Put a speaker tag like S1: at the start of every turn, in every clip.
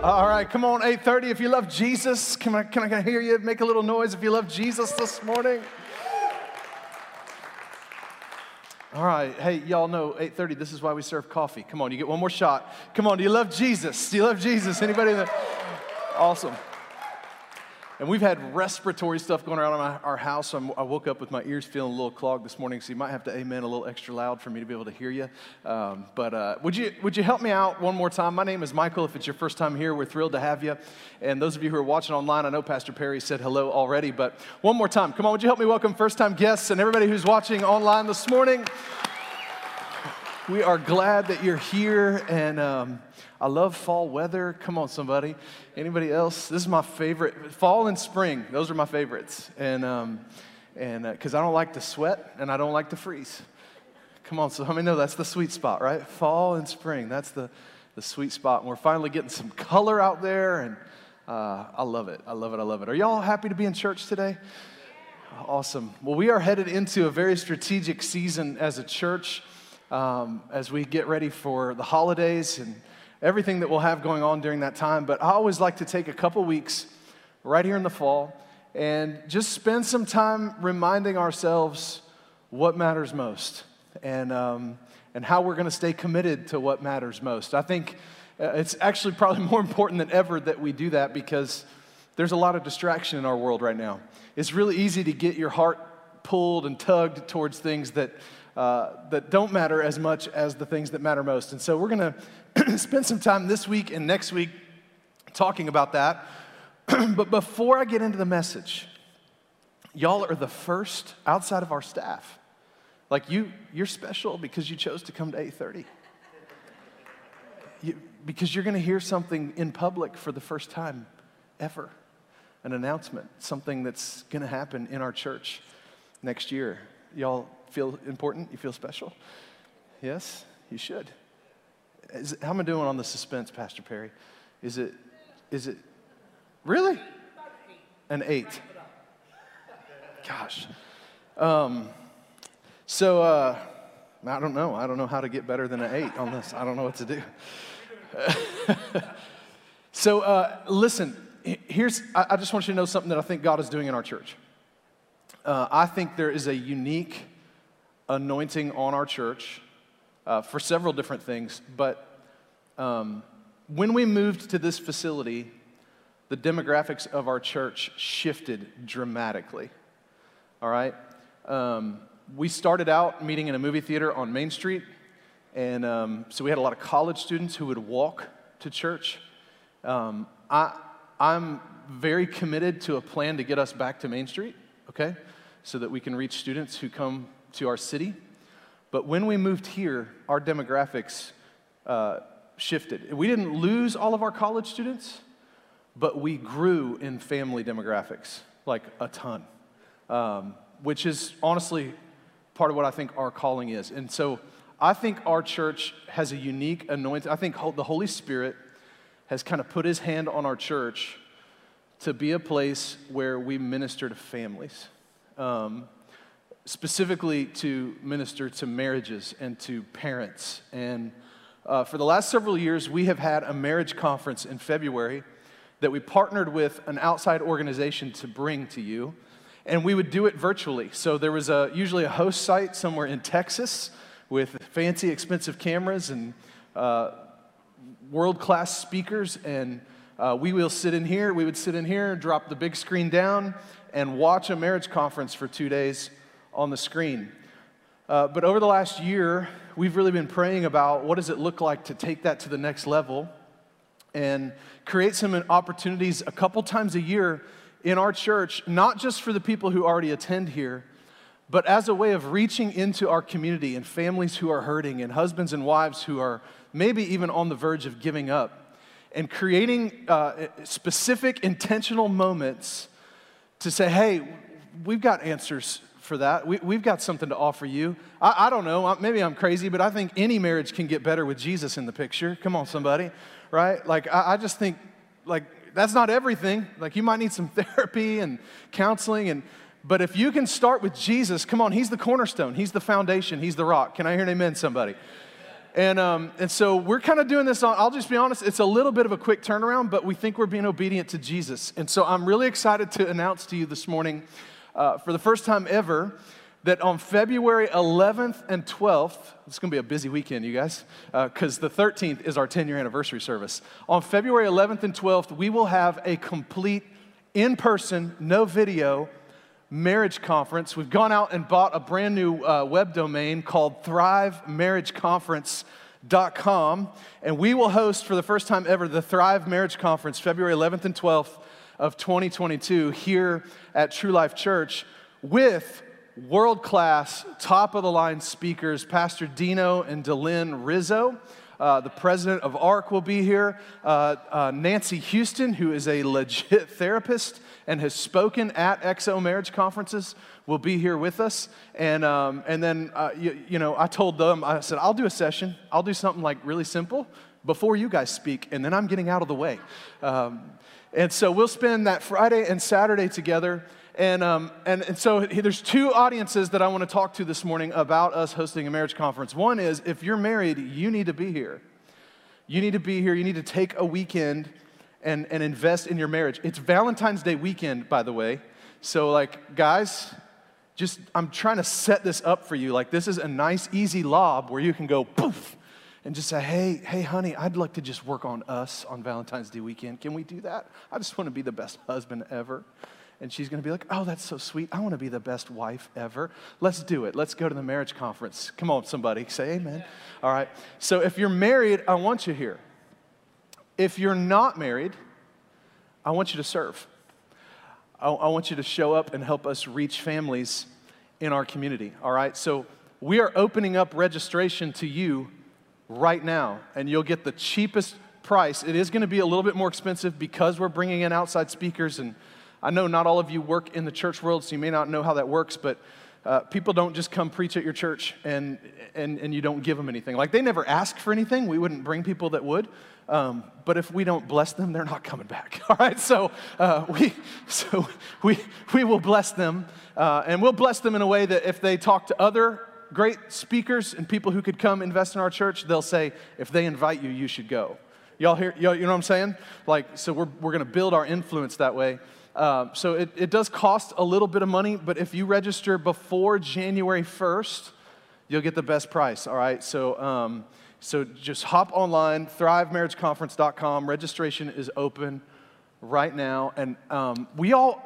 S1: All right, come on, 8:30. If you love Jesus, can I, can I hear you make a little noise if you love Jesus this morning? All right, hey, y'all know 8:30. This is why we serve coffee. Come on, you get one more shot. Come on, do you love Jesus? Do you love Jesus? Anybody? That? Awesome. And we've had respiratory stuff going around in my, our house. I woke up with my ears feeling a little clogged this morning, so you might have to amen a little extra loud for me to be able to hear you. Um, but uh, would, you, would you help me out one more time? My name is Michael. If it's your first time here, we're thrilled to have you. And those of you who are watching online, I know Pastor Perry said hello already, but one more time. Come on, would you help me welcome first time guests and everybody who's watching online this morning? We are glad that you're here and. Um, I love fall weather. Come on, somebody. Anybody else? This is my favorite. Fall and spring, those are my favorites. And, um, and because uh, I don't like to sweat and I don't like to freeze. Come on, so how many know that's the sweet spot, right? Fall and spring, that's the, the sweet spot. And we're finally getting some color out there, and uh, I love it. I love it. I love it. Are y'all happy to be in church today? Awesome. Well, we are headed into a very strategic season as a church um, as we get ready for the holidays and everything that we'll have going on during that time. But I always like to take a couple weeks right here in the fall and just spend some time reminding ourselves what matters most and, um, and how we're going to stay committed to what matters most. I think uh, it's actually probably more important than ever that we do that because there's a lot of distraction in our world right now. It's really easy to get your heart pulled and tugged towards things that, uh, that don't matter as much as the things that matter most. And so we're going to spend some time this week and next week talking about that. but before I get into the message, y'all are the first outside of our staff. Like you, you're special because you chose to come to 8:30. You, because you're going to hear something in public for the first time ever, an announcement, something that's going to happen in our church next year. Y'all feel important? You feel special? Yes, you should. Is, how am I doing on the suspense, Pastor Perry? Is it, is it, really? An eight. Gosh. Um, so, uh, I don't know. I don't know how to get better than an eight on this. I don't know what to do. so, uh, listen, here's, I, I, just want you to know something that I think God is doing in our church. Uh, I think there is a unique anointing on our church uh, for several different things. But um, when we moved to this facility, the demographics of our church shifted dramatically. All right? Um, we started out meeting in a movie theater on Main Street. And um, so we had a lot of college students who would walk to church. Um, I, I'm very committed to a plan to get us back to Main Street, okay? So that we can reach students who come to our city. But when we moved here, our demographics uh, shifted. We didn't lose all of our college students, but we grew in family demographics, like a ton, um, which is honestly part of what I think our calling is. And so I think our church has a unique anointing. I think the Holy Spirit has kind of put his hand on our church to be a place where we minister to families. Um, specifically to minister to marriages and to parents. And uh, for the last several years, we have had a marriage conference in February that we partnered with an outside organization to bring to you. And we would do it virtually. So there was a, usually a host site somewhere in Texas with fancy, expensive cameras and uh, world class speakers. And uh, we will sit in here, we would sit in here, drop the big screen down, and watch a marriage conference for two days on the screen. Uh, but over the last year, we've really been praying about what does it look like to take that to the next level and create some opportunities a couple times a year in our church, not just for the people who already attend here, but as a way of reaching into our community and families who are hurting and husbands and wives who are maybe even on the verge of giving up and creating uh, specific intentional moments to say, hey, we've got answers for that. We, have got something to offer you. I, I don't know, maybe I'm crazy, but I think any marriage can get better with Jesus in the picture. Come on, somebody, right? Like, I, I just think, like, that's not everything. Like, you might need some therapy and counseling, and but if you can start with Jesus, come on, He's the cornerstone, He's the foundation, He's the rock. Can I hear an amen, somebody? And, um, and so we're kind of doing this on, I'll just be honest, it's a little bit of a quick turnaround, but we think we're being obedient to Jesus. And so I'm really excited to announce to you this morning, uh, for the first time ever, that on February 11th and 12th, it's gonna be a busy weekend, you guys, because uh, the 13th is our 10 year anniversary service. On February 11th and 12th, we will have a complete in person, no video marriage conference. We've gone out and bought a brand new uh, web domain called thrivemarriageconference.com, and we will host for the first time ever the Thrive Marriage Conference, February 11th and 12th of 2022, here at True Life Church with world class, top of the line speakers, Pastor Dino and DeLynn Rizzo. Uh, the president of ARC will be here. Uh, uh, Nancy Houston, who is a legit therapist and has spoken at XO marriage conferences, will be here with us. And, um, and then, uh, you, you know, I told them, I said, I'll do a session. I'll do something like really simple before you guys speak, and then I'm getting out of the way. Um, and so we'll spend that Friday and Saturday together. And, um, and, and so there's two audiences that I want to talk to this morning about us hosting a marriage conference. One is if you're married, you need to be here. You need to be here. You need to take a weekend and, and invest in your marriage. It's Valentine's Day weekend, by the way. So, like, guys, just I'm trying to set this up for you. Like, this is a nice, easy lob where you can go poof and just say, hey, hey, honey, I'd like to just work on us on Valentine's Day weekend. Can we do that? I just want to be the best husband ever. And she's going to be like, oh, that's so sweet. I want to be the best wife ever. Let's do it. Let's go to the marriage conference. Come on, somebody. Say amen. All right. So if you're married, I want you here. If you're not married, I want you to serve. I, I want you to show up and help us reach families in our community. All right. So we are opening up registration to you right now, and you'll get the cheapest price. It is going to be a little bit more expensive because we're bringing in outside speakers and I know not all of you work in the church world, so you may not know how that works, but uh, people don't just come preach at your church and, and, and you don't give them anything. Like they never ask for anything. We wouldn't bring people that would. Um, but if we don't bless them, they're not coming back. All right, so uh, we so we we will bless them, uh, and we'll bless them in a way that if they talk to other great speakers and people who could come invest in our church, they'll say, if they invite you, you should go. Y'all hear? Y'all, you know what I'm saying? Like, so we're we're going to build our influence that way. Um, so it, it does cost a little bit of money, but if you register before January 1st, you'll get the best price, all right? So, um, so just hop online, thrivemarriageconference.com. Registration is open right now. And um, we all,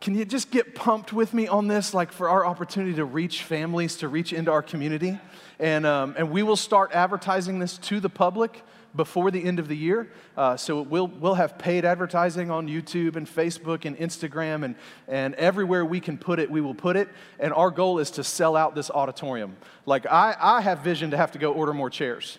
S1: can you just get pumped with me on this, like for our opportunity to reach families, to reach into our community? And, um, and we will start advertising this to the public before the end of the year. Uh, so we'll, we'll have paid advertising on YouTube and Facebook and Instagram and, and everywhere we can put it, we will put it. And our goal is to sell out this auditorium. Like, I, I have vision to have to go order more chairs.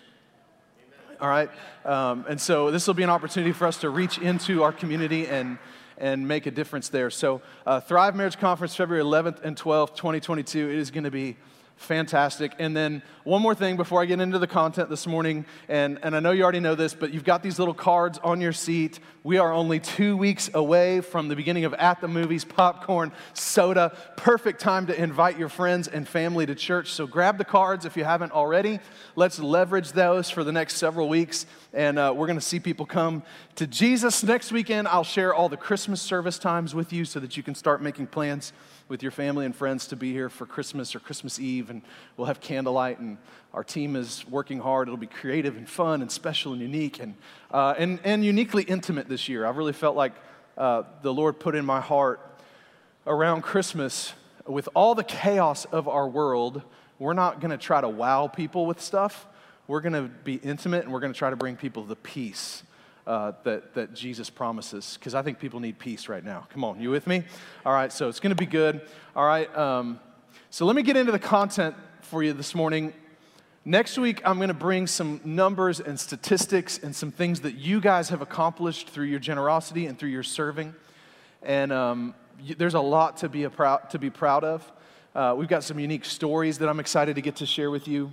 S1: All right? Um, and so this will be an opportunity for us to reach into our community and, and make a difference there. So, uh, Thrive Marriage Conference, February 11th and 12th, 2022, it is going to be Fantastic. And then one more thing before I get into the content this morning, and, and I know you already know this, but you've got these little cards on your seat. We are only two weeks away from the beginning of At the Movies, popcorn, soda. Perfect time to invite your friends and family to church. So grab the cards if you haven't already. Let's leverage those for the next several weeks, and uh, we're going to see people come to Jesus. Next weekend, I'll share all the Christmas service times with you so that you can start making plans with your family and friends to be here for Christmas or Christmas Eve, and we'll have candlelight, and our team is working hard. It'll be creative and fun and special and unique and, uh, and, and uniquely intimate this year. I've really felt like uh, the Lord put in my heart around Christmas, with all the chaos of our world, we're not going to try to wow people with stuff. We're going to be intimate and we're going to try to bring people the peace uh, that, that Jesus promises, because I think people need peace right now. Come on, you with me? All right, so it's going to be good. All right, um, so let me get into the content for you this morning. Next week, I'm going to bring some numbers and statistics and some things that you guys have accomplished through your generosity and through your serving. And um, there's a lot to be, proud, to be proud of. Uh, we've got some unique stories that I'm excited to get to share with you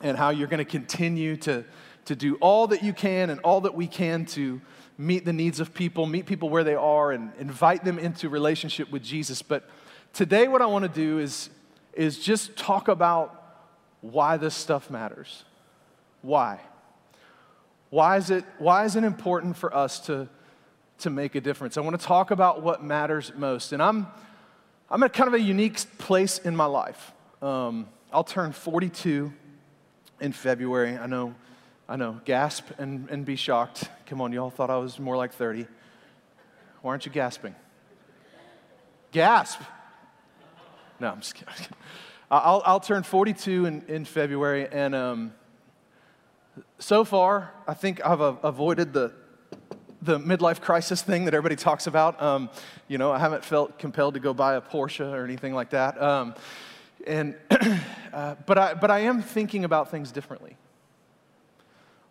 S1: and how you're going to continue to to do all that you can and all that we can to meet the needs of people, meet people where they are, and invite them into relationship with Jesus. But today, what I want to do is, is just talk about why this stuff matters. Why? Why is it, why is it important for us to, to make a difference? I want to talk about what matters most. And I'm, I'm at kind of a unique place in my life. Um, I'll turn 42 in February. I know, I know, gasp and, and be shocked. Come on, y'all thought I was more like 30. Why aren't you gasping? Gasp. No, I'm just kidding. I'll, I'll turn 42 in, in February, and um, so far, I think I've avoided the, the midlife crisis thing that everybody talks about. Um, you know, I haven't felt compelled to go buy a Porsche or anything like that. Um, and, uh, but, I, but I am thinking about things differently.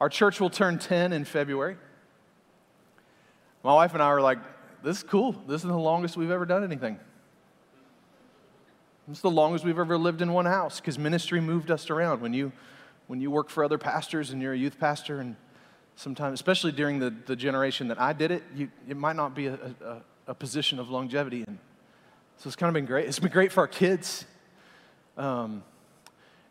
S1: Our church will turn 10 in February. My wife and I are like, this is cool. This is the longest we've ever done anything. This is the longest we've ever lived in one house because ministry moved us around. When you, when you work for other pastors and you're a youth pastor, and sometimes, especially during the, the generation that I did it, you, it might not be a, a, a position of longevity. And so it's kind of been great. It's been great for our kids. Um,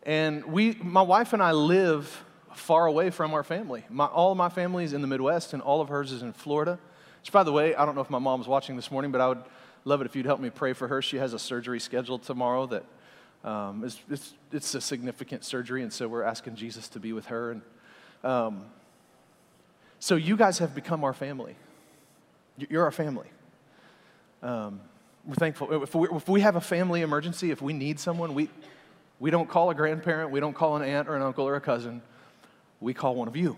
S1: and we, my wife and I live far away from our family. My, all of my family is in the Midwest, and all of hers is in Florida. Which, by the way, I don't know if my mom's watching this morning, but I would love it if you'd help me pray for her. She has a surgery scheduled tomorrow that um, is, it's, it's a significant surgery, and so we're asking Jesus to be with her. And um, so you guys have become our family. You're our family. Um, we're thankful. If we, if we have a family emergency, if we need someone, we, we don't call a grandparent, we don't call an aunt or an uncle or a cousin. We call one of you.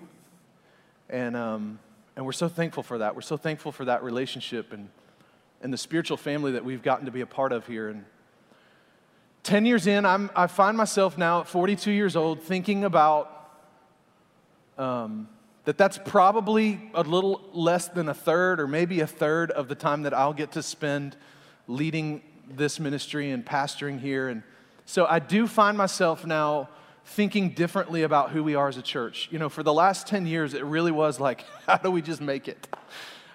S1: And um, and we're so thankful for that. We're so thankful for that relationship and, and the spiritual family that we've gotten to be a part of here. And 10 years in, I'm, I find myself now at 42 years old thinking about um, that that's probably a little less than a third or maybe a third of the time that I'll get to spend leading this ministry and pastoring here. And so I do find myself now thinking differently about who we are as a church. You know, for the last 10 years, it really was like, how do we just make it?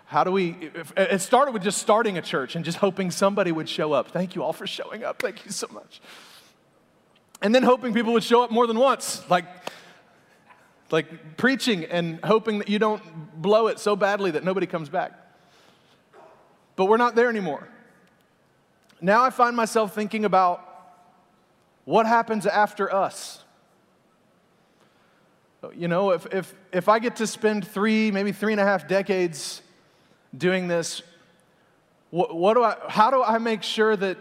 S1: How do we? It started with just starting a church and just hoping somebody would show up. Thank you all for showing up. Thank you so much. And then hoping people would show up more than once, like, like preaching and hoping that you don't blow it so badly that nobody comes back. But we're not there anymore. Now I find myself thinking about what happens after us. You know, if, if, if I get to spend three, maybe three and a half decades doing this, what, what do I, how do I make sure that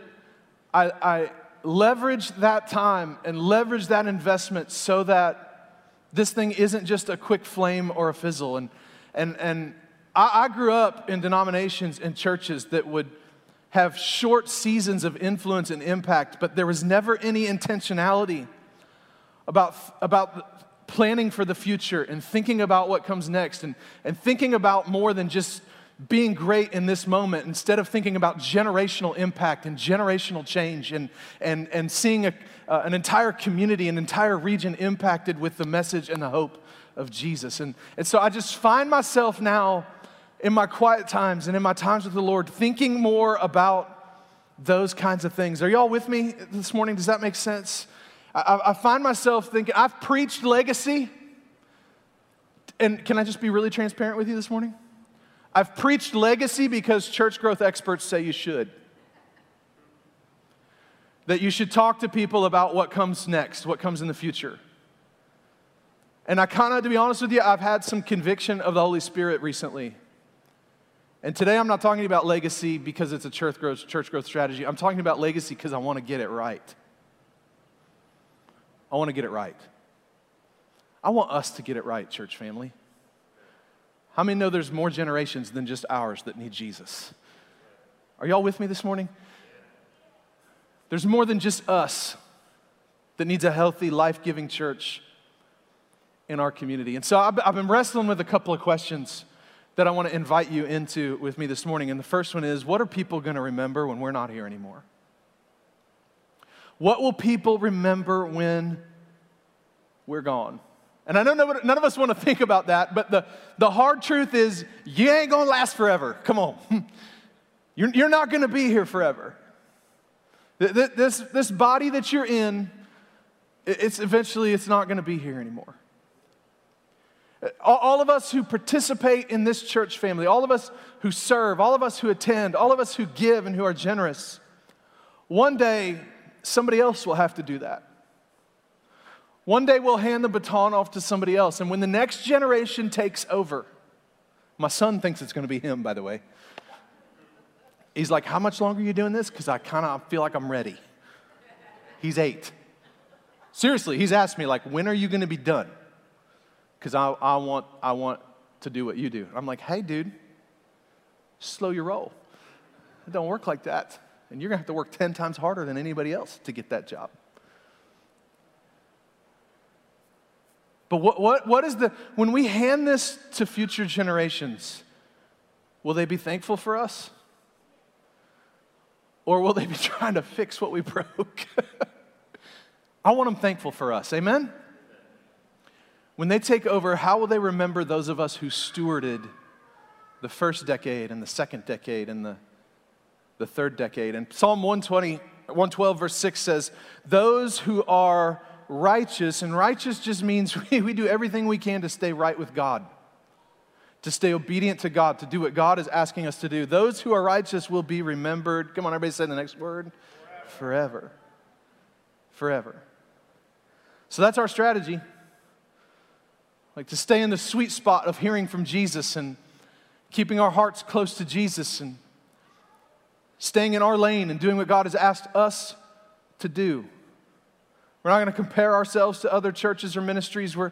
S1: I, I leverage that time and leverage that investment so that this thing isn't just a quick flame or a fizzle? And, and, and I, I grew up in denominations and churches that would have short seasons of influence and impact, but there was never any intentionality about, about planning for the future and thinking about what comes next and, and thinking about more than just being great in this moment instead of thinking about generational impact and generational change and, and, and seeing a, uh, an entire community, an entire region impacted with the message and the hope of Jesus. And, and so I just find myself now in my quiet times and in my times with the Lord thinking more about those kinds of things. Are y'all with me this morning? Does that make sense? I, I find myself thinking, I've preached legacy. And can I just be really transparent with you this morning? I've preached legacy because church growth experts say you should. That you should talk to people about what comes next, what comes in the future. And I kind of, to be honest with you, I've had some conviction of the Holy Spirit recently. And today I'm not talking about legacy because it's a church growth, church growth strategy. I'm talking about legacy because I want to get it right. I want to get it right. I want us to get it right, church family. How many know there's more generations than just ours that need Jesus? Are y'all with me this morning? There's more than just us that needs a healthy, life giving church in our community. And so I've been wrestling with a couple of questions that I want to invite you into with me this morning. And the first one is what are people going to remember when we're not here anymore? What will people remember when we're gone? And I know none of us want to think about that, but the, the hard truth is you ain't going to last forever. Come on. You're, you're not going to be here forever. This, this body that you're in, it's eventually it's not going to be here anymore. All, all of us who participate in this church family, all of us who serve, all of us who attend, all of us who give and who are generous, one day somebody else will have to do that. One day we'll hand the baton off to somebody else. And when the next generation takes over, my son thinks it's going to be him, by the way. He's like, How much longer are you doing this? Because I kind of feel like I'm ready. He's eight. Seriously, he's asked me, like, when are you going to be done? Because I, I, want, I want to do what you do. I'm like, hey, dude, slow your roll. It don't work like that. And you're going to have to work 10 times harder than anybody else to get that job. But what, what, what is the, when we hand this to future generations, will they be thankful for us? Or will they be trying to fix what we broke? I want them thankful for us. Amen? When they take over, how will they remember those of us who stewarded the first decade and the second decade and the, the third decade? And Psalm 120, 112, verse 6 says, Those who are righteous, and righteous just means we, we do everything we can to stay right with God, to stay obedient to God, to do what God is asking us to do. Those who are righteous will be remembered. Come on, everybody say the next word forever. Forever. So that's our strategy. Like to stay in the sweet spot of hearing from Jesus and keeping our hearts close to Jesus and staying in our lane and doing what God has asked us to do. We're not going to compare ourselves to other churches or ministries. We're,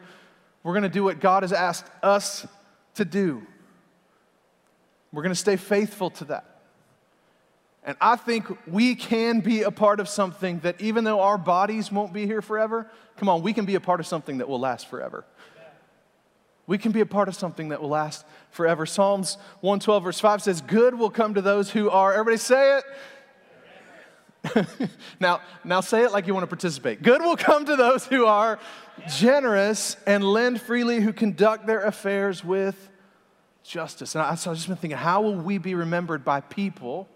S1: we're going to do what God has asked us to do. We're going to stay faithful to that. And I think we can be a part of something that, even though our bodies won't be here forever, come on, we can be a part of something that will last forever. We can be a part of something that will last forever. Psalms 112, verse 5 says, Good will come to those who are, everybody say it, now, now say it like you want to participate. Good will come to those who are generous and lend freely, who conduct their affairs with justice. And I, so I've just been thinking, how will we be remembered by people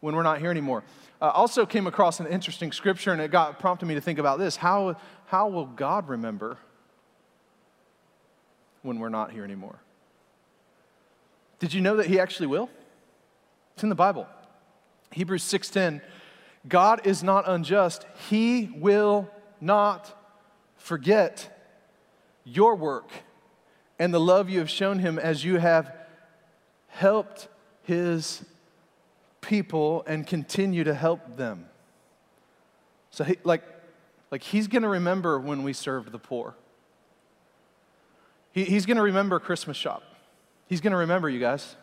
S1: when we're not here anymore? Uh, also came across an interesting scripture, and it got prompted me to think about this. How, how will God remember when we're not here anymore? Did you know that He actually will? It's in the Bible. Hebrews 6:10 God is not unjust. He will not forget your work and the love you have shown him as you have helped his people and continue to help them. So he, like like he's going to remember when we served the poor. He, he's going to remember Christmas shop. He's going to remember you guys.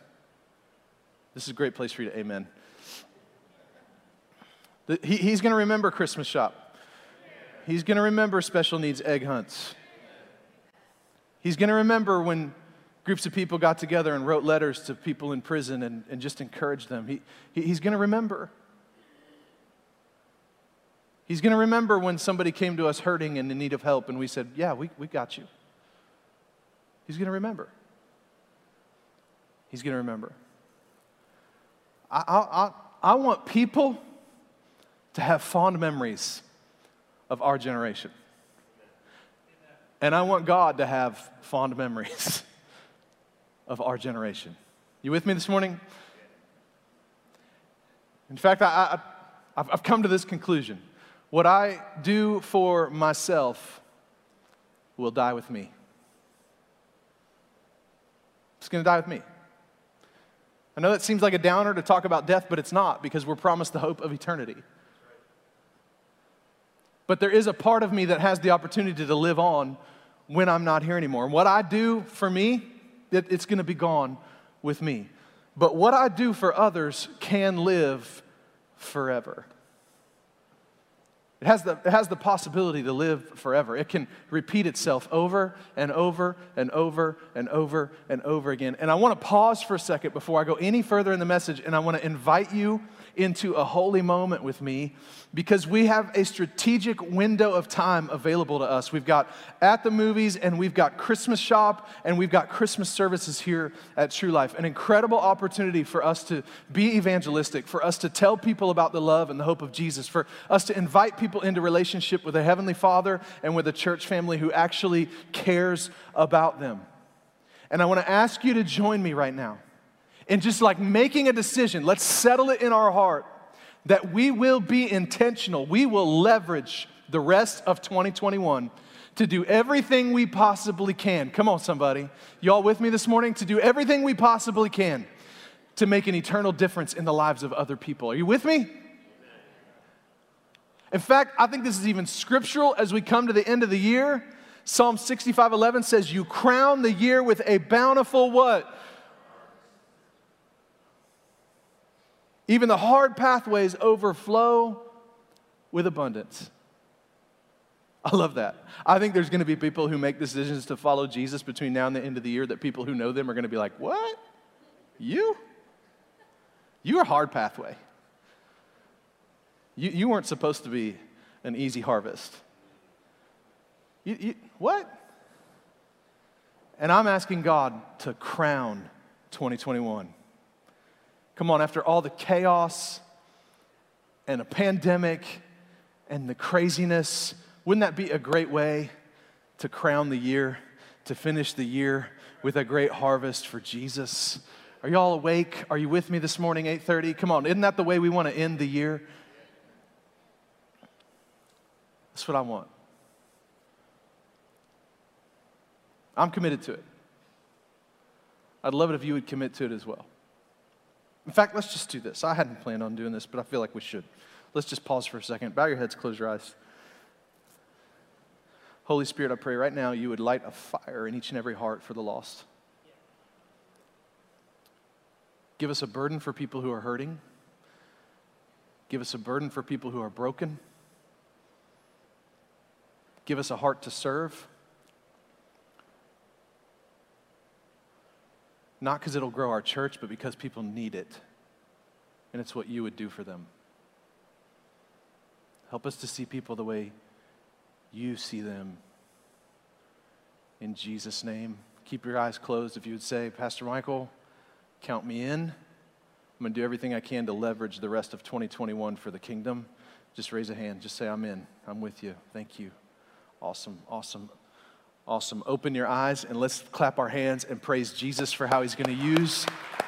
S1: This is a great place for you to amen. He, he's going to remember Christmas shop. He's going to remember special needs egg hunts. He's going to remember when groups of people got together and wrote letters to people in prison and, and just encouraged them. He, he he's going to remember. He's going to remember when somebody came to us hurting and in need of help and we said, Yeah, we, we got you. He's going to remember. He's going to remember. I, I, I, I want people to have fond memories of our generation. And I want God to have fond memories of our generation. You with me this morning? In fact, I, I, I've come to this conclusion. What I do for myself will die with me. Going to die with me. I know that seems like a downer to talk about death, but it's not because we're promised the hope of eternity. But there is a part of me that has the opportunity to live on when I'm not here anymore. And what I do for me, it, it's going to be gone with me. But what I do for others can live forever. It has, the, it has the possibility to live forever. It can repeat itself over and over and over and over and over again. And I want to pause for a second before I go any further in the message, and I want to invite you into a holy moment with me because we have a strategic window of time available to us. We've got at the movies and we've got Christmas shop and we've got Christmas services here at True Life. An incredible opportunity for us to be evangelistic, for us to tell people about the love and the hope of Jesus, for us to invite people into relationship with a Heavenly Father and with a church family who actually cares about them. And I want to ask you to join me right now in just like making a decision. Let's settle it in our heart that we will be intentional. We will leverage the rest of 2021 to do everything we possibly can. Come on, somebody. Y'all with me this morning? To do everything we possibly can to make an eternal difference in the lives of other people. Are you with me? In fact, I think this is even scriptural as we come to the end of the year. Psalm 65 11 says, You crown the year with a bountiful what? Even the hard pathways overflow with abundance. I love that. I think there's going to be people who make decisions to follow Jesus between now and the end of the year that people who know them are going to be like, What? You? You're a hard pathway. You, you weren't supposed to be an easy harvest. You, you, what? And I'm asking God to crown 2021. Come on, after all the chaos and a pandemic and the craziness, wouldn't that be a great way to crown the year, to finish the year with a great harvest for Jesus? Are y'all awake? Are you with me this morning, 8:30? Come on, isn't that the way we want to end the year? That's what I want. I'm committed to it. I'd love it if you would commit to it as well. In fact, let's just do this. I hadn't planned on doing this, but I feel like we should. Let's just pause for a second. Bow your heads, close your eyes. Holy Spirit, I pray right now you would light a fire in each and every heart for the lost. Give us a burden for people who are hurting. Give us a burden for people who are broken. Give us a heart to serve. Not because it'll grow our church, but because people need it. And it's what you would do for them. Help us to see people the way you see them. In Jesus' name. Keep your eyes closed if you would say, Pastor Michael, count me in. I'm going to do everything I can to leverage the rest of 2021 for the kingdom. Just raise a hand. Just say, I'm in. I'm with you. Thank you. Awesome, awesome, awesome. Open your eyes and let's clap our hands and praise Jesus for how he's going to use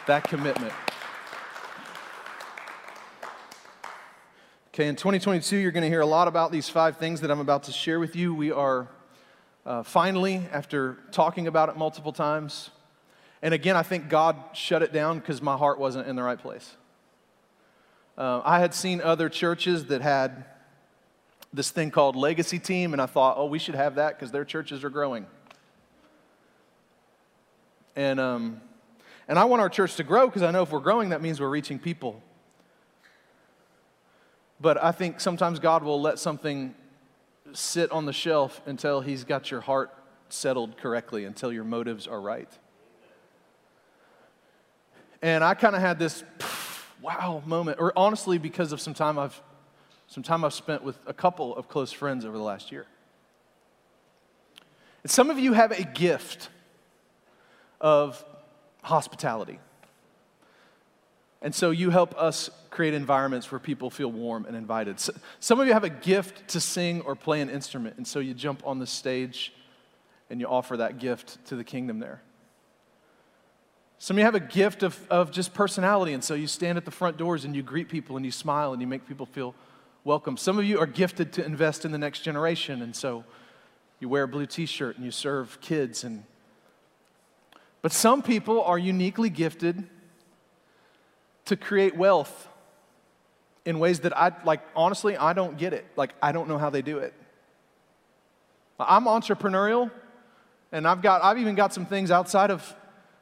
S1: that commitment. Okay, in 2022, you're going to hear a lot about these five things that I'm about to share with you. We are uh, finally, after talking about it multiple times, and again, I think God shut it down because my heart wasn't in the right place. Uh, I had seen other churches that had this thing called Legacy Team, and I thought, oh, we should have that because their churches are growing. And, um, and I want our church to grow because I know if we're growing, that means we're reaching people. But I think sometimes God will let something sit on the shelf until He's got your heart settled correctly, until your motives are right. And I kind of had this wow moment, or honestly, because of some time I've some time I've spent with a couple of close friends over the last year. And some of you have a gift of hospitality. And so you help us create environments where people feel warm and invited. So, some of you have a gift to sing or play an instrument, and so you jump on the stage and you offer that gift to the kingdom there. Some of you have a gift of, of just personality, and so you stand at the front doors and you greet people and you smile and you make people feel welcome. Some of you are gifted to invest in the next generation, and so you wear a blue t shirt and you serve kids. And, but some people are uniquely gifted to create wealth in ways that I, like, honestly, I don't get it. Like, I don't know how they do it. I'm entrepreneurial, and I've got, I've even got some things outside of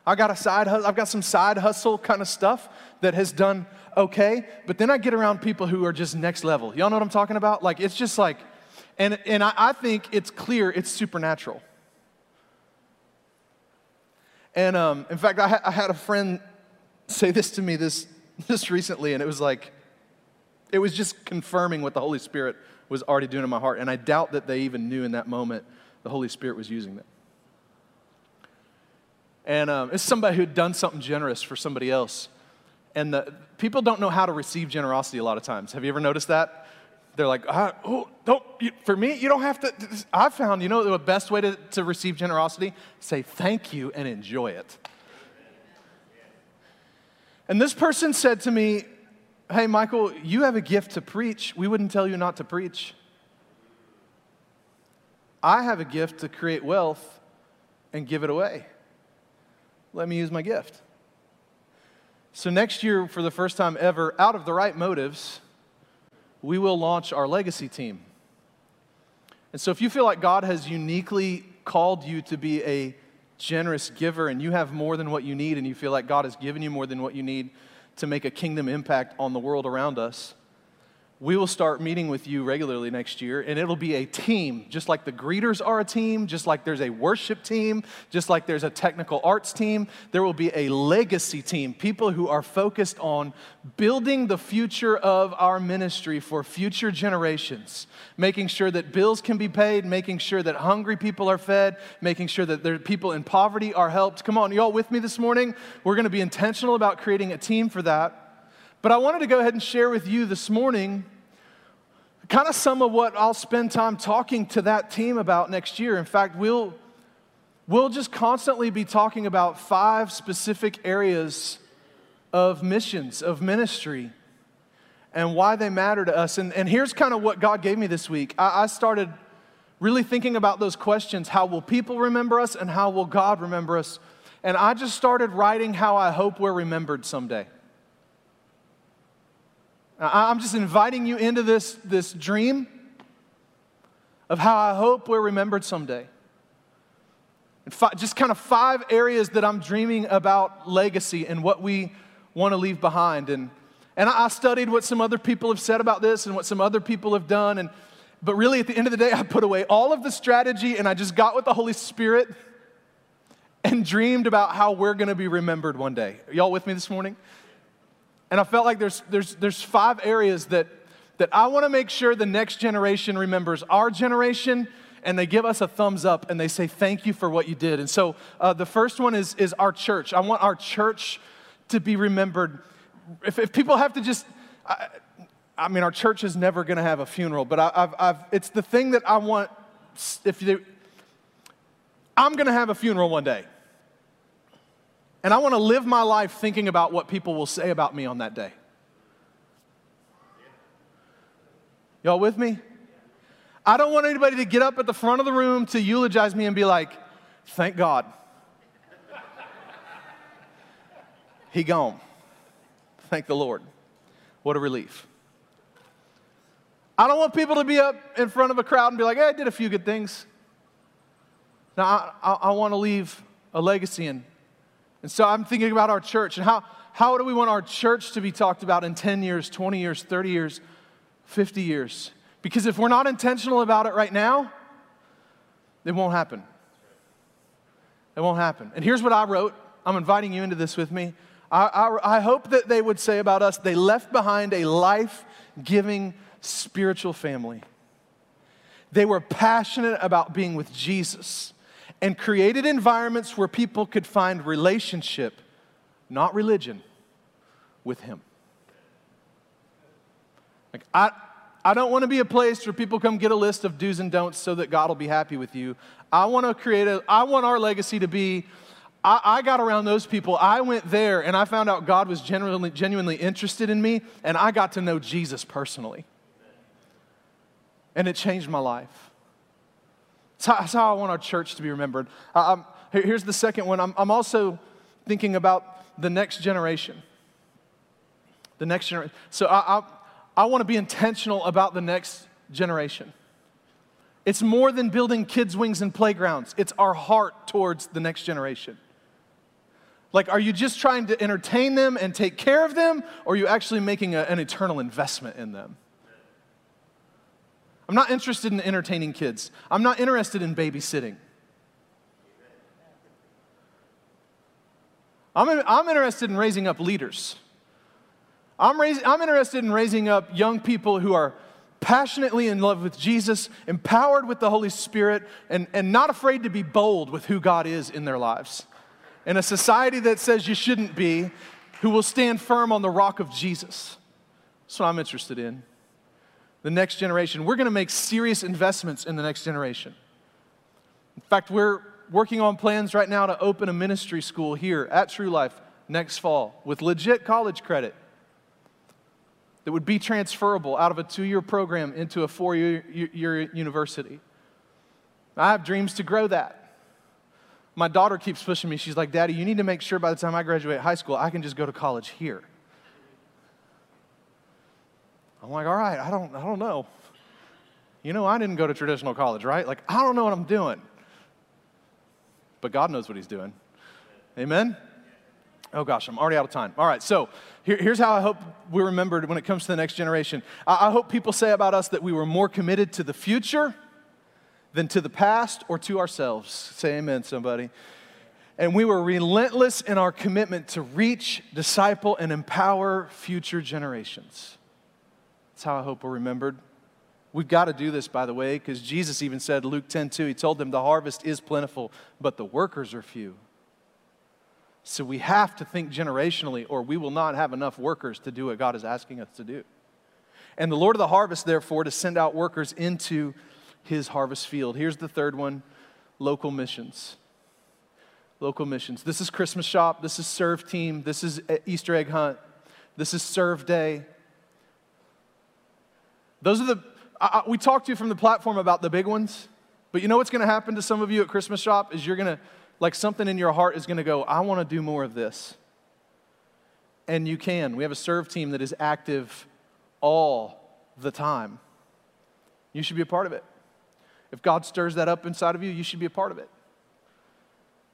S1: I got a side I've got some side hustle kind of stuff that has done okay, but then I get around people who are just next level. Y'all know what I'm talking about? Like it's just like, and and I, I think it's clear it's supernatural. And um, in fact, I, ha- I had a friend say this to me this this recently, and it was like, it was just confirming what the Holy Spirit was already doing in my heart, and I doubt that they even knew in that moment the Holy Spirit was using them. And um, it's somebody who'd done something generous for somebody else. And the, people don't know how to receive generosity a lot of times. Have you ever noticed that? they're like, ah, oh, don't, you, for me, you don't have to. I found, you know, the best way to, to receive generosity? Say thank you and enjoy it. And this person said to me, Hey, Michael, you have a gift to preach. We wouldn't tell you not to preach. I have a gift to create wealth and give it away. Let me use my gift. So, next year, for the first time ever, out of the right motives, we will launch our legacy team. And so, if you feel like God has uniquely called you to be a generous giver and you have more than what you need and you feel like God has given you more than what you need to make a kingdom impact on the world around us, we will start meeting with you regularly next year, and it'll be a team, just like the greeters are a team, just like there's a worship team, just like there's a technical arts team. There will be a legacy team, people who are focused on building the future of our ministry for future generations, making sure that bills can be paid, making sure that hungry people are fed, making sure that there people in poverty are helped. Come on, y'all with me this morning? We're gonna be intentional about creating a team for that. But I wanted to go ahead and share with you this morning kind of some of what I'll spend time talking to that team about next year. In fact, we'll, we'll just constantly be talking about five specific areas of missions, of ministry, and why they matter to us. And, and here's kind of what God gave me this week. I, I started really thinking about those questions how will people remember us, and how will God remember us? And I just started writing how I hope we're remembered someday. I'm just inviting you into this, this dream of how I hope we're remembered someday. Just kind of five areas that I'm dreaming about legacy and what we want to leave behind. And, and I studied what some other people have said about this and what some other people have done. And, but really, at the end of the day, I put away all of the strategy and I just got with the Holy Spirit and dreamed about how we're going to be remembered one day. Are Y'all with me this morning? And I felt like there's, there's, there's five areas that, that I want to make sure the next generation remembers our generation and they give us a thumbs up and they say thank you for what you did. And so uh, the first one is, is our church. I want our church to be remembered. If, if people have to just, I, I mean, our church is never going to have a funeral, but I, have I've, it's the thing that I want. If you, I'm going to have a funeral one day. And I want to live my life thinking about what people will say about me on that day. Y'all with me? I don't want anybody to get up at the front of the room to eulogize me and be like, thank God. he gone. Thank the Lord. What a relief. I don't want people to be up in front of a crowd and be like, hey, I did a few good things. Now, I, I, I want to leave a legacy and and so I'm thinking about our church and how, how do we want our church to be talked about in 10 years, 20 years, 30 years, 50 years? Because if we're not intentional about it right now, it won't happen. It won't happen. And here's what I wrote. I'm inviting you into this with me. I, I, I hope that they would say about us they left behind a life giving spiritual family. They were passionate about being with Jesus and created environments where people could find relationship, not religion, with Him. Like, I, I don't want to be a place where people come get a list of do's and don'ts so that God will be happy with you. I want to create a, I want our legacy to be, I, I got around those people. I went there and I found out God was genuinely, genuinely interested in me and I got to know Jesus personally. And it changed my life. That's how I want our church to be remembered. Here's the second one. I'm, I'm also thinking about the next generation. The next generation. So I, I, I want to be intentional about the next generation. It's more than building kids' wings and playgrounds, it's our heart towards the next generation. Like, are you just trying to entertain them and take care of them, or are you actually making a, an eternal investment in them? I'm not interested in entertaining kids. I'm not interested in babysitting. I'm, I'm interested in raising up leaders. I'm, raising, I'm interested in raising up young people who are passionately in love with Jesus, empowered with the Holy Spirit, and, and not afraid to be bold with who God is in their lives. In a society that says you shouldn't be, who will stand firm on the rock of Jesus. That's what I'm interested in. The next generation. We're going to make serious investments in the next generation. In fact, we're working on plans right now to open a ministry school here at True Life next fall with legit college credit that would be transferable out of a two year program into a four year university. I have dreams to grow that. My daughter keeps pushing me. She's like, Daddy, you need to make sure by the time I graduate high school, I can just go to college here. I'm like, all right, I don't, I don't know. You know, I didn't go to traditional college, right? Like, I don't know what I'm doing. But God knows what He's doing. Amen? Oh gosh, I'm already out of time. All right, so here, here's how I hope we're remembered when it comes to the next generation. I, I hope people say about us that we were more committed to the future than to the past or to ourselves. Say amen, somebody. And we were relentless in our commitment to reach, disciple, and empower future generations. That's how I hope we're remembered. We've got to do this, by the way, because Jesus even said, Luke 10 2, he told them, The harvest is plentiful, but the workers are few. So we have to think generationally, or we will not have enough workers to do what God is asking us to do. And the Lord of the harvest, therefore, to send out workers into his harvest field. Here's the third one local missions. Local missions. This is Christmas shop. This is serve team. This is uh, Easter egg hunt. This is serve day. Those are the, I, we talked to you from the platform about the big ones, but you know what's to happen to some of you at Christmas shop is you're to, like something in your heart is to go, I want to do more of this. And you can. We have a serve team that is active all the time. You should be a part of it. If God stirs that up inside of you, you should be a part of it.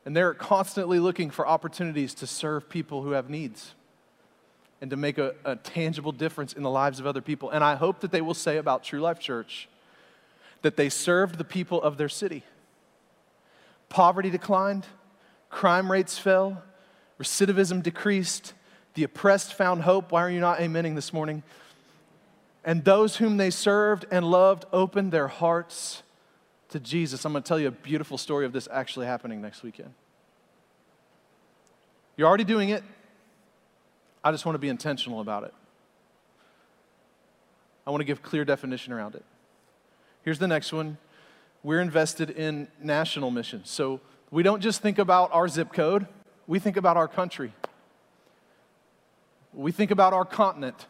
S1: And they're constantly looking for opportunities to serve people who have needs and to make a, a, tangible difference in the lives of other people. And I hope that they will say about True Life Church that they served the people of their city. Poverty declined, crime rates fell, recidivism decreased, the oppressed found hope. Why are you not amening this morning? And those whom they served and loved opened their hearts to Jesus. I'm going to tell you a beautiful story of this actually happening next weekend. You're already doing it. I just want to be intentional about it. I want to give clear definition around it. Here's the next one. We're invested in national missions. So we don't just think about our zip code, we think about our country. We think about our continent.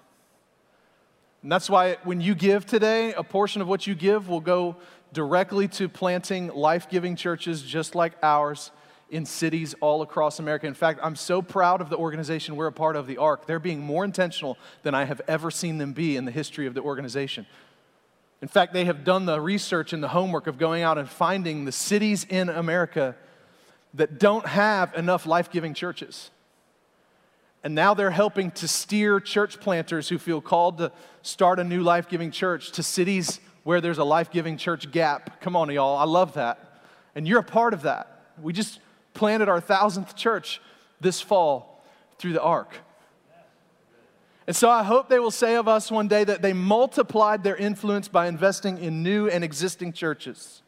S1: And that's why when you give today, a portion of what you give will go directly to planting life giving churches just like ours in cities all across America. In fact, I'm so proud of the organization we're a part of, the ARC. They're being more intentional than I have ever seen them be in the history of the organization. In fact, they have done the research and the homework of going out and finding the cities in America that don't have enough life giving churches. And now they're helping to steer church planters who feel called to start a new life giving church to cities where there's a life giving church gap. Come on, y'all. I love that. And you're a part of that. We just planted our thousandth church this fall through the ARC. And so I hope they will say of us one day that they multiplied their influence by investing in new and existing churches.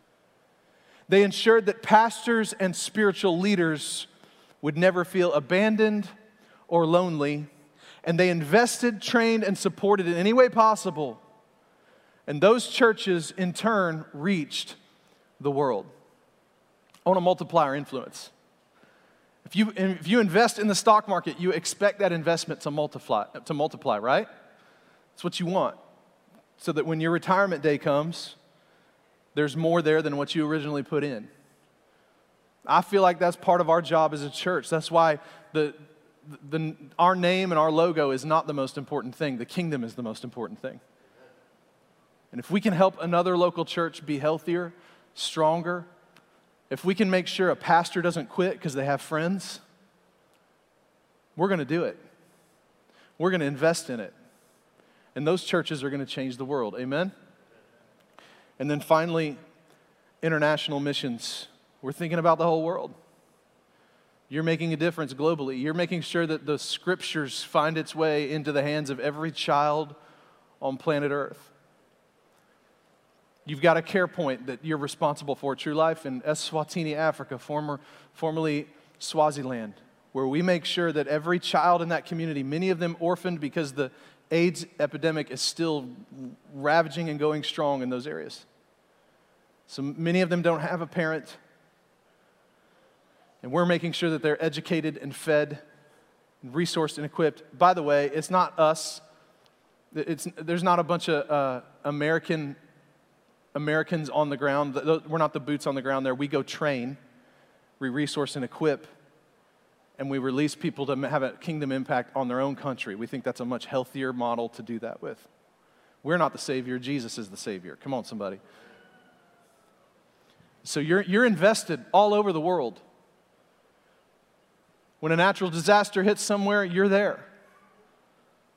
S1: They ensured that pastors and spiritual leaders would never feel abandoned or lonely. And they invested, trained, and supported in any way possible. And those churches, in turn, reached the world. I want to multiply our influence. If you, if you invest in the stock market, you expect that investment to multiply, to multiply, right? That's what you want. So that when your retirement day comes, there's more there than what you originally put in. I feel like that's part of our job as a church. That's why the, the, our name and our logo is not the most important thing. The kingdom is the most important thing. And if we can help another local church be healthier, stronger, if we can make sure a pastor doesn't quit because they have friends, we're going to do it. We're going to invest in it. And those churches are going to change the world. Amen? And then finally, international missions. We're thinking about the whole world. You're making a difference globally. You're making sure that the scriptures find its way into the hands of every child on planet Earth. You've got a care point that you're responsible for, True Life in Eswatini, Africa, former, formerly Swaziland, where we make sure that every child in that community, many of them orphaned because the AIDS epidemic is still ravaging and going strong in those areas. So many of them don't have a parent. And we're making sure that they're educated and fed, and resourced and equipped. By the way, it's not us. It's, there's not a bunch of uh, American Americans on the ground. We're not the boots on the ground there. We go train, we resource and equip, and we release people to have a kingdom impact on their own country. We think that's a much healthier model to do that with. We're not the Savior, Jesus is the Savior. Come on, somebody. So you're, you're invested all over the world. When a natural disaster hits somewhere, you're there.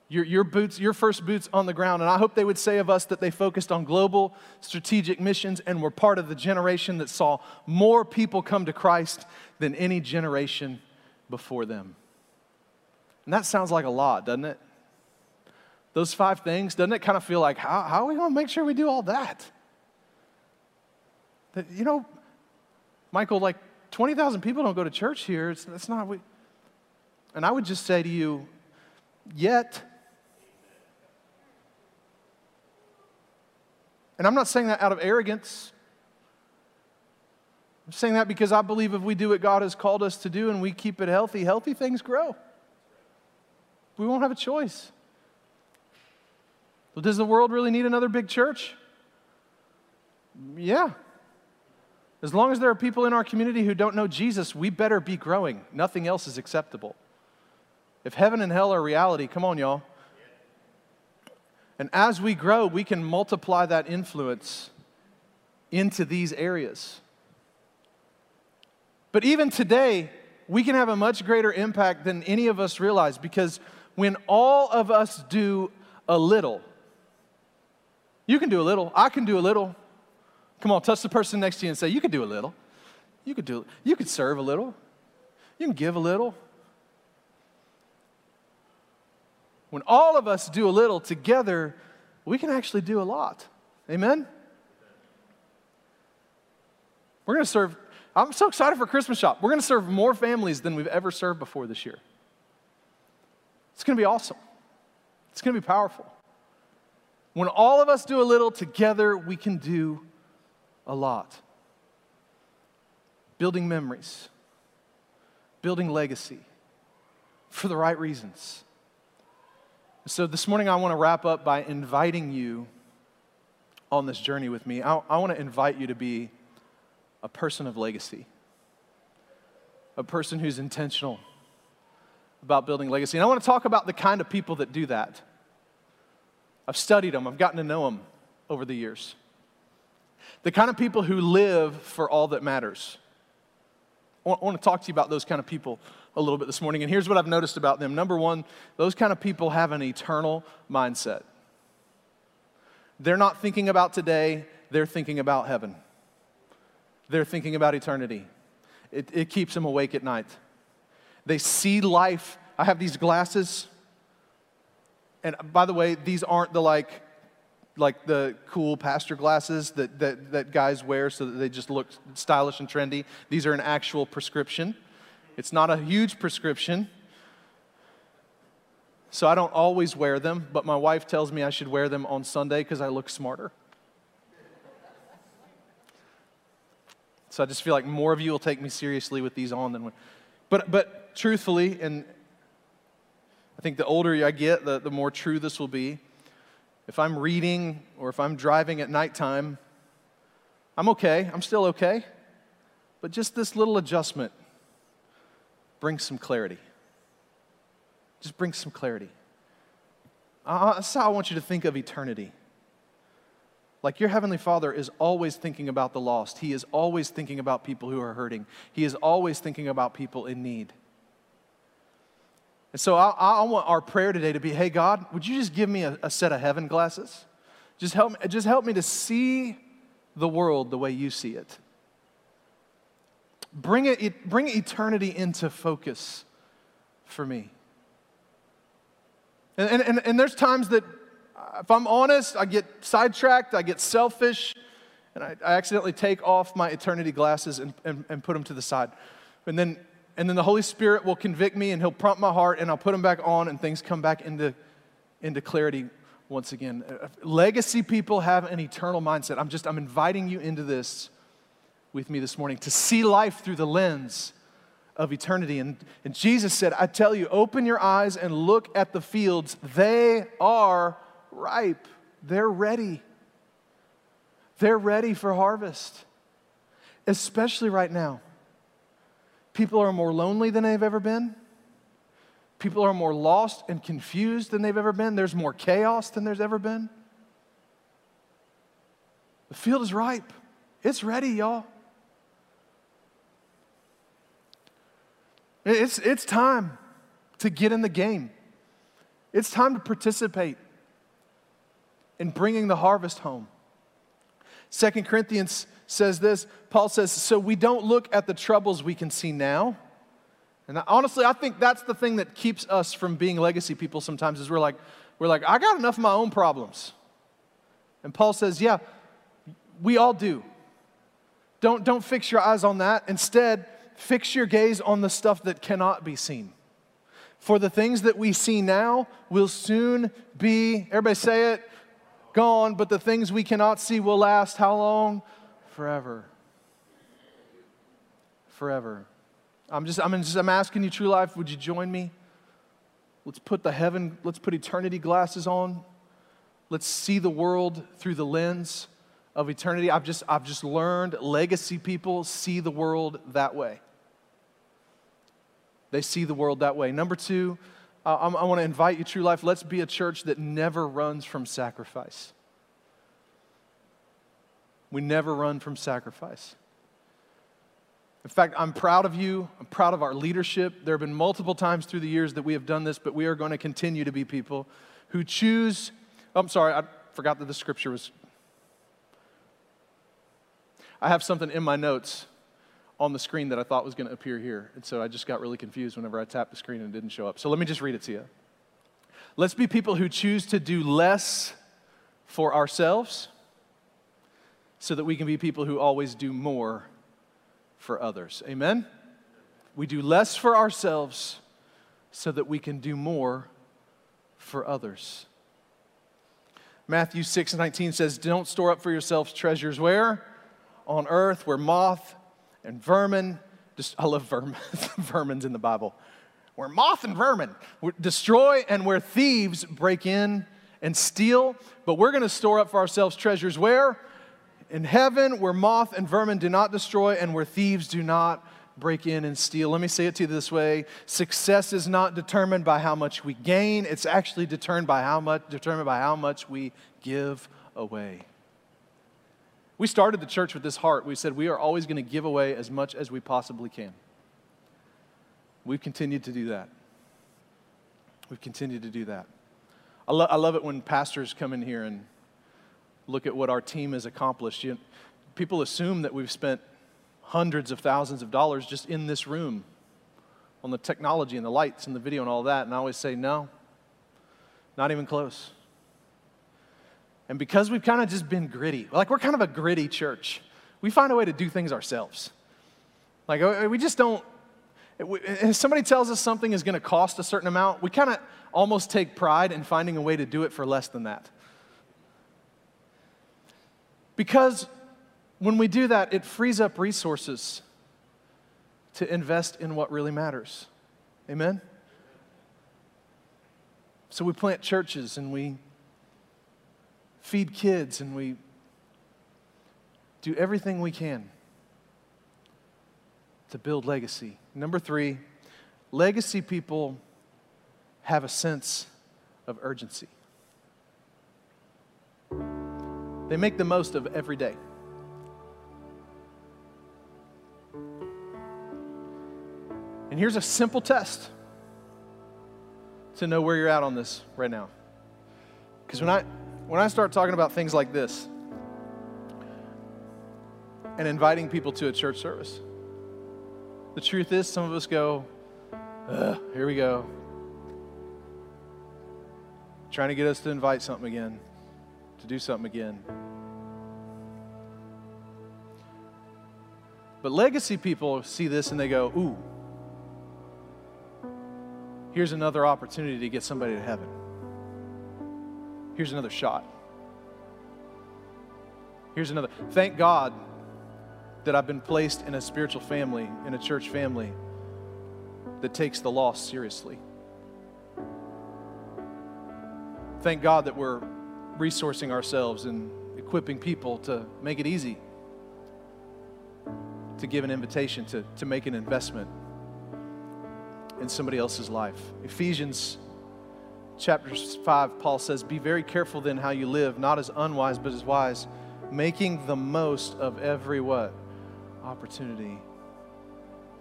S1: Your, your, boots, your first boots on the ground. And I hope they would say of us that they focused on global strategic missions and were part of the generation that saw more people come to Christ than any generation before them. And that sounds like a lot, doesn't it? Those five things, doesn't it kind of feel like, how, how are we going to make sure we do all that? That, you know, Michael, like 20,000 people don't go to church here. It's, it's not, we, and I would just say to you, yet, and I'm not saying that out of arrogance. I'm saying that because I believe if we do what God has called us to do and we keep it healthy, healthy things grow. We won't have a choice. Well, does the world really need another big church? Yeah. As long as there are people in our community who don't know Jesus, we better be growing. Nothing else is acceptable. If heaven and hell are reality, come on, y'all. And as we grow, we can multiply that influence into these areas. But even today, we can have a much greater impact than any of us realize because when all of us do a little, you can do a little, I can do a little, Come on, touch the person next to you and say, You could do a little. You could do you could serve a little. You can give a little. When all of us do a little together, we can actually do a lot. Amen? We're going to serve, I'm so excited for Christmas shop. We're going to serve more families than we've ever served before this year. It's going to be awesome. It's going to be powerful. When all of us do a little together, we can do a lot. Building memories, building legacy for the right reasons. So, this morning, I want to wrap up by inviting you on this journey with me. I, I want to invite you to be a person of legacy, a person who's intentional about building legacy. And I want to talk about the kind of people that do that. I've studied them, I've gotten to know them over the years the kind of people who live for all that matters. I want to talk to you about those kind of people a little bit this morning. And here's what I've noticed about them. Number one, those kind of people have an eternal mindset. They're not thinking about today, they're thinking about heaven. They're thinking about eternity. It, it keeps them awake at night. They see life. I have these glasses. And by the way, these aren't the like like the cool pastor glasses that, that, that guys wear so that they just look stylish and trendy. These are an actual prescription. It's not a huge prescription. So I don't always wear them, but my wife tells me I should wear them on Sunday because I look smarter. So I just feel like more of you will take me seriously with these on than when. But, but truthfully, and I think the older I get, the, the more true this will be if I'm reading or if I'm driving at nighttime, I'm okay. I'm still okay. But just this little adjustment brings some clarity. Just brings some clarity. That's how I want you to think of eternity. Like your Heavenly Father is always thinking about the lost. He is always thinking about people who are hurting. He is always thinking about people in need. And so I, I, want our prayer today to be hey, God, would you just give me a, a set of heaven glasses? Just help, me, just help me to see the world the way you see it. Bring, it, bring eternity into focus for me. And, and, and there's times that, if I'm honest, I get sidetracked, I get selfish, and I, I accidentally take off my eternity glasses and, and, and put them to the side. And then and then the Holy Spirit will convict me and He'll prompt my heart and I'll put them back on and things come back into, into clarity once again. Legacy people have an eternal mindset. I'm just, I'm inviting you into this with me this morning to see life through the lens of eternity. And, and Jesus said, I tell you, open your eyes and look at the fields. They are ripe, they're ready. They're ready for harvest, especially right now. People are more lonely than they've ever been. People are more lost and confused than they've ever been. There's more chaos than there's ever been. The field is ripe. It's ready, y'all. It's, it's time to get in the game. It's time to participate in bringing the harvest home. Second Corinthians says this Paul says, So we don't look at the troubles we can see now and honestly, I think that's the thing that keeps us from being legacy people sometimes is we're like, we're like, I got enough of my own problems. And Paul says, yeah, we all do. Don't, don't fix your eyes on that. Instead, fix your gaze on the stuff that cannot be seen. For the things that we see now will soon be, everybody say it, gone, but the things we cannot see will last how long? Forever. Forever. I'm just, I'm just, I'm asking you, True Life, would you join me? Let's put the heaven, let's put eternity glasses on. Let's see the world through the lens of eternity. I've just, I've just learned legacy people see the world that way. They see the world that way. Number two, uh, I want to invite you, True Life, let's be a church that never runs from sacrifice. We never run from sacrifice. In fact, I'm proud of you. I'm proud of our leadership. There have been multiple times through the years that we have done this, but we are going to continue to be people who choose. Oh, I'm sorry, I forgot that the scripture was. I have something in my notes on the screen that I thought was going to appear here. And so I just got really confused whenever I tapped the screen and it didn't show up. So let me just read it to you. Let's be people who choose to do less for ourselves so that we can be people who always do more for others. Amen? We do less for ourselves so that we can do more for others. Matthew 6 19 says, Don't store up for yourselves treasures where? On earth, where moth and vermin, just, I love vermin, vermin's in the Bible, where moth and vermin destroy and where thieves break in and steal. But we're going to store up for ourselves treasures where? in heaven where moth and vermin do not destroy and where thieves do not break in and steal. Let me say it to you this way success is not determined by how much we gain, it's actually determined by how much, determined by how much we give away. We started the church with this heart. We said we are always going to give away as much as we possibly can. We've continued to do that. We've continued to do that. I, lo- I love it when pastors come in here and look at what our team has accomplished. You, people assume that we've spent hundreds of thousands of dollars just in this room on the technology and the lights and the video and all that. And I always say, no, not even close. And because we've kind of just been gritty, like we're kind of a gritty church, we find a way to do things ourselves. Like uh, we just don't, if somebody tells us something is going to cost a certain amount, we kind of almost take pride in finding a way to do it for less than that. Because when we do that, it frees up resources to invest in what really matters. Amen? So we plant churches and we feed kids and we do everything we can to build legacy. Number three, legacy people have a sense of urgency. They make the most of every day. And here's a simple test to know where you're at on this right now. Because when I, when I start talking about things like this and inviting people to a church service, the truth is, some of us go, here we go. Trying to get us to invite something again to do something again. But legacy people see this and they go, ooh, here's another opportunity to get somebody to heaven. Here's another shot. Here's another. Thank God that I've been placed in a spiritual family, in a church family that takes the loss seriously. Thank God that we're resourcing ourselves and equipping people to make it easy to give an invitation, to, to make an investment in somebody else's life. Ephesians chapter 5, Paul says, Be very careful then how you live, not as unwise, but as wise, making the most of every what? Opportunity.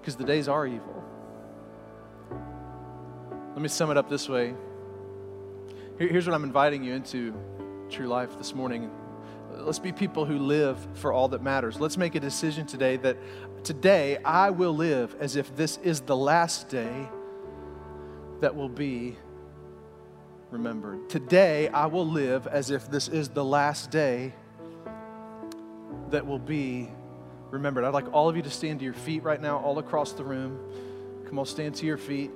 S1: Because the days are evil. Let me sum it up this way. Here's what I'm inviting you into, True Life, this morning. Let's be people who live for all that matters. Let's make a decision today that today I will live as if this is the last day that will be remembered. Today I will live as if this is the last day that will be remembered. I'd like all of you to stand to your feet right now, all across the room. Come on, stand to your feet.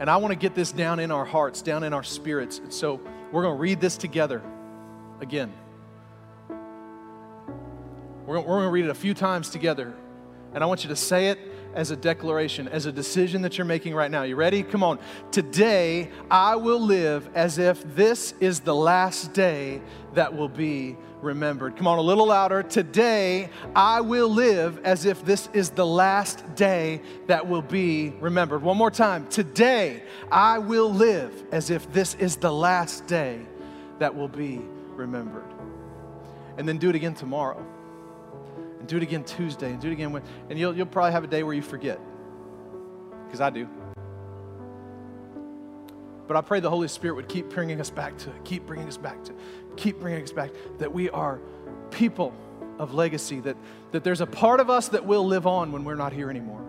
S1: And I want to get this down in our hearts, down in our spirits. So we're going to read this together again. We're, going to read it a few times together. And I want you to say it as a declaration, as a decision that you're making right now. You ready? Come on. Today, I will live as if this is the last day that will be remembered. Come on, a little louder. Today, I will live as if this is the last day that will be remembered. One more time. Today, I will live as if this is the last day that will be remembered. And then do it again tomorrow and do it again Tuesday, and do it again. When, and you'll, you'll probably have a day where you forget, because I do. But I pray the Holy Spirit would keep bringing us back to it, keep bringing us back to it, keep bringing us back, that we are people of legacy, that, that there's a part of us that will live on when we're not here anymore.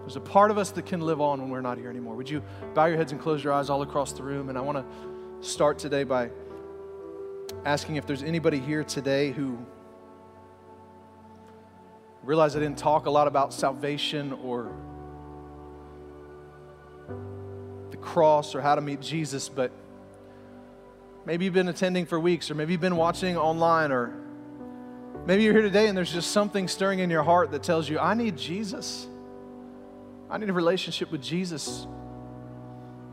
S1: There's a part of us that can live on when we're not here anymore. Would you bow your heads and close your eyes all across the room? And I want to start today by asking if there's anybody here today who realize I didn't talk a lot about salvation or the cross or how to meet Jesus, but maybe you've been attending for weeks, or maybe you've been watching online, or maybe you're here today and there's just something stirring in your heart that tells you, I need Jesus. I need a relationship with Jesus.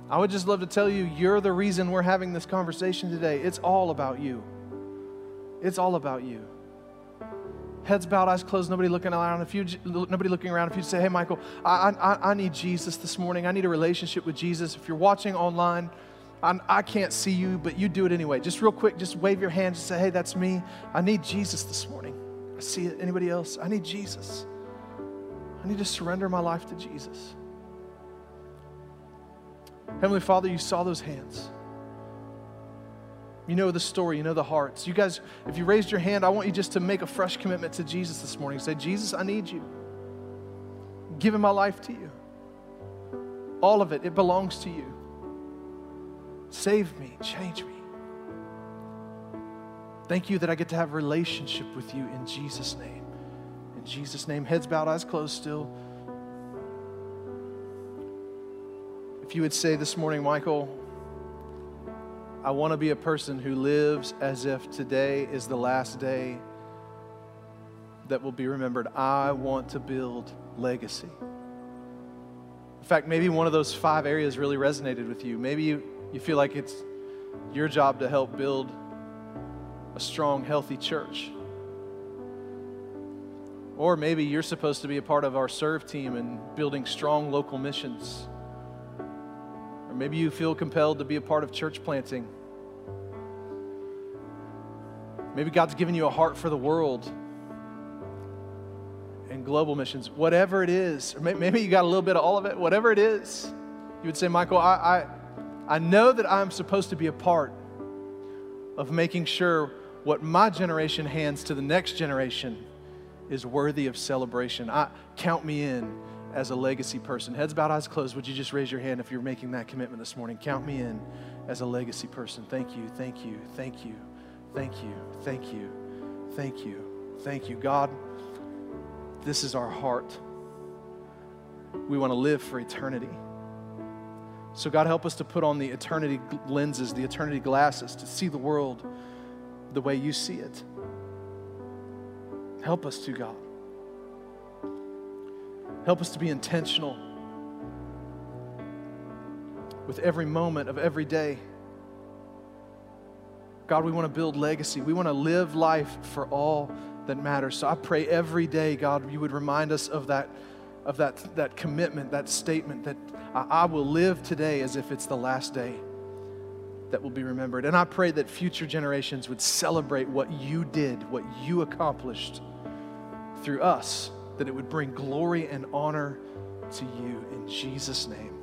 S1: I would just love to tell you, you're the reason we're having this conversation today. It's all about you. It's all about you. Heads bowed, eyes closed, nobody looking around. If you, nobody looking around. If you say, "Hey, Michael, I, I, I need Jesus this morning. I need a relationship with Jesus." If you're watching online, I'm, I can not see you, but you do it anyway. Just real quick, just wave your hand. Just say, "Hey, that's me. I need Jesus this morning." I see it. Anybody else? I need Jesus. I need to surrender my life to Jesus. Heavenly Father, you saw those hands. You know the story, you know the hearts. You guys, if you raised your hand, I want you just to make a fresh commitment to Jesus this morning. Say, Jesus, I need you. Giving my life to you. All of it, it belongs to you. Save me, change me. Thank you that I get to have a relationship with you in Jesus' name. In Jesus' name, heads bowed, eyes closed still. If you would say this morning, Michael, I want to be a person who lives as if today is the last day that will be remembered. I want to build legacy. In fact, maybe one of those five areas really resonated with you. Maybe you, you feel like it's your job to help build a strong, healthy church. Or maybe you're supposed to be a part of our serve team and building strong local missions. Maybe you feel compelled to be a part of church planting. Maybe God's given you a heart for the world and global missions. Whatever it is, or maybe you got a little bit of all of it, whatever it is, you would say, Michael, I, I, I know that I'm supposed to be a part of making sure what my generation hands to the next generation is worthy of celebration. I, count me in as a legacy person. Heads bowed, eyes closed. Would you just raise your hand if you're making that commitment this morning? Count me in as a legacy person. Thank you, thank you, thank you, thank you, thank you, thank you, thank you. God, this is our heart. We want to live for eternity. So, God, help us to put on the eternity lenses, the eternity glasses, to see the world the way you see it. Help us to, God. Help us to be intentional with every moment of every day. God, we want to build legacy. We want to live life for all that matters. So I pray every day, God, you would remind us of that, of that, that commitment, that statement that I, I will live today as if it's the last day that will be remembered. And I pray that future generations would celebrate what you did, what you accomplished through us, that it would bring glory and honor to you in Jesus' name.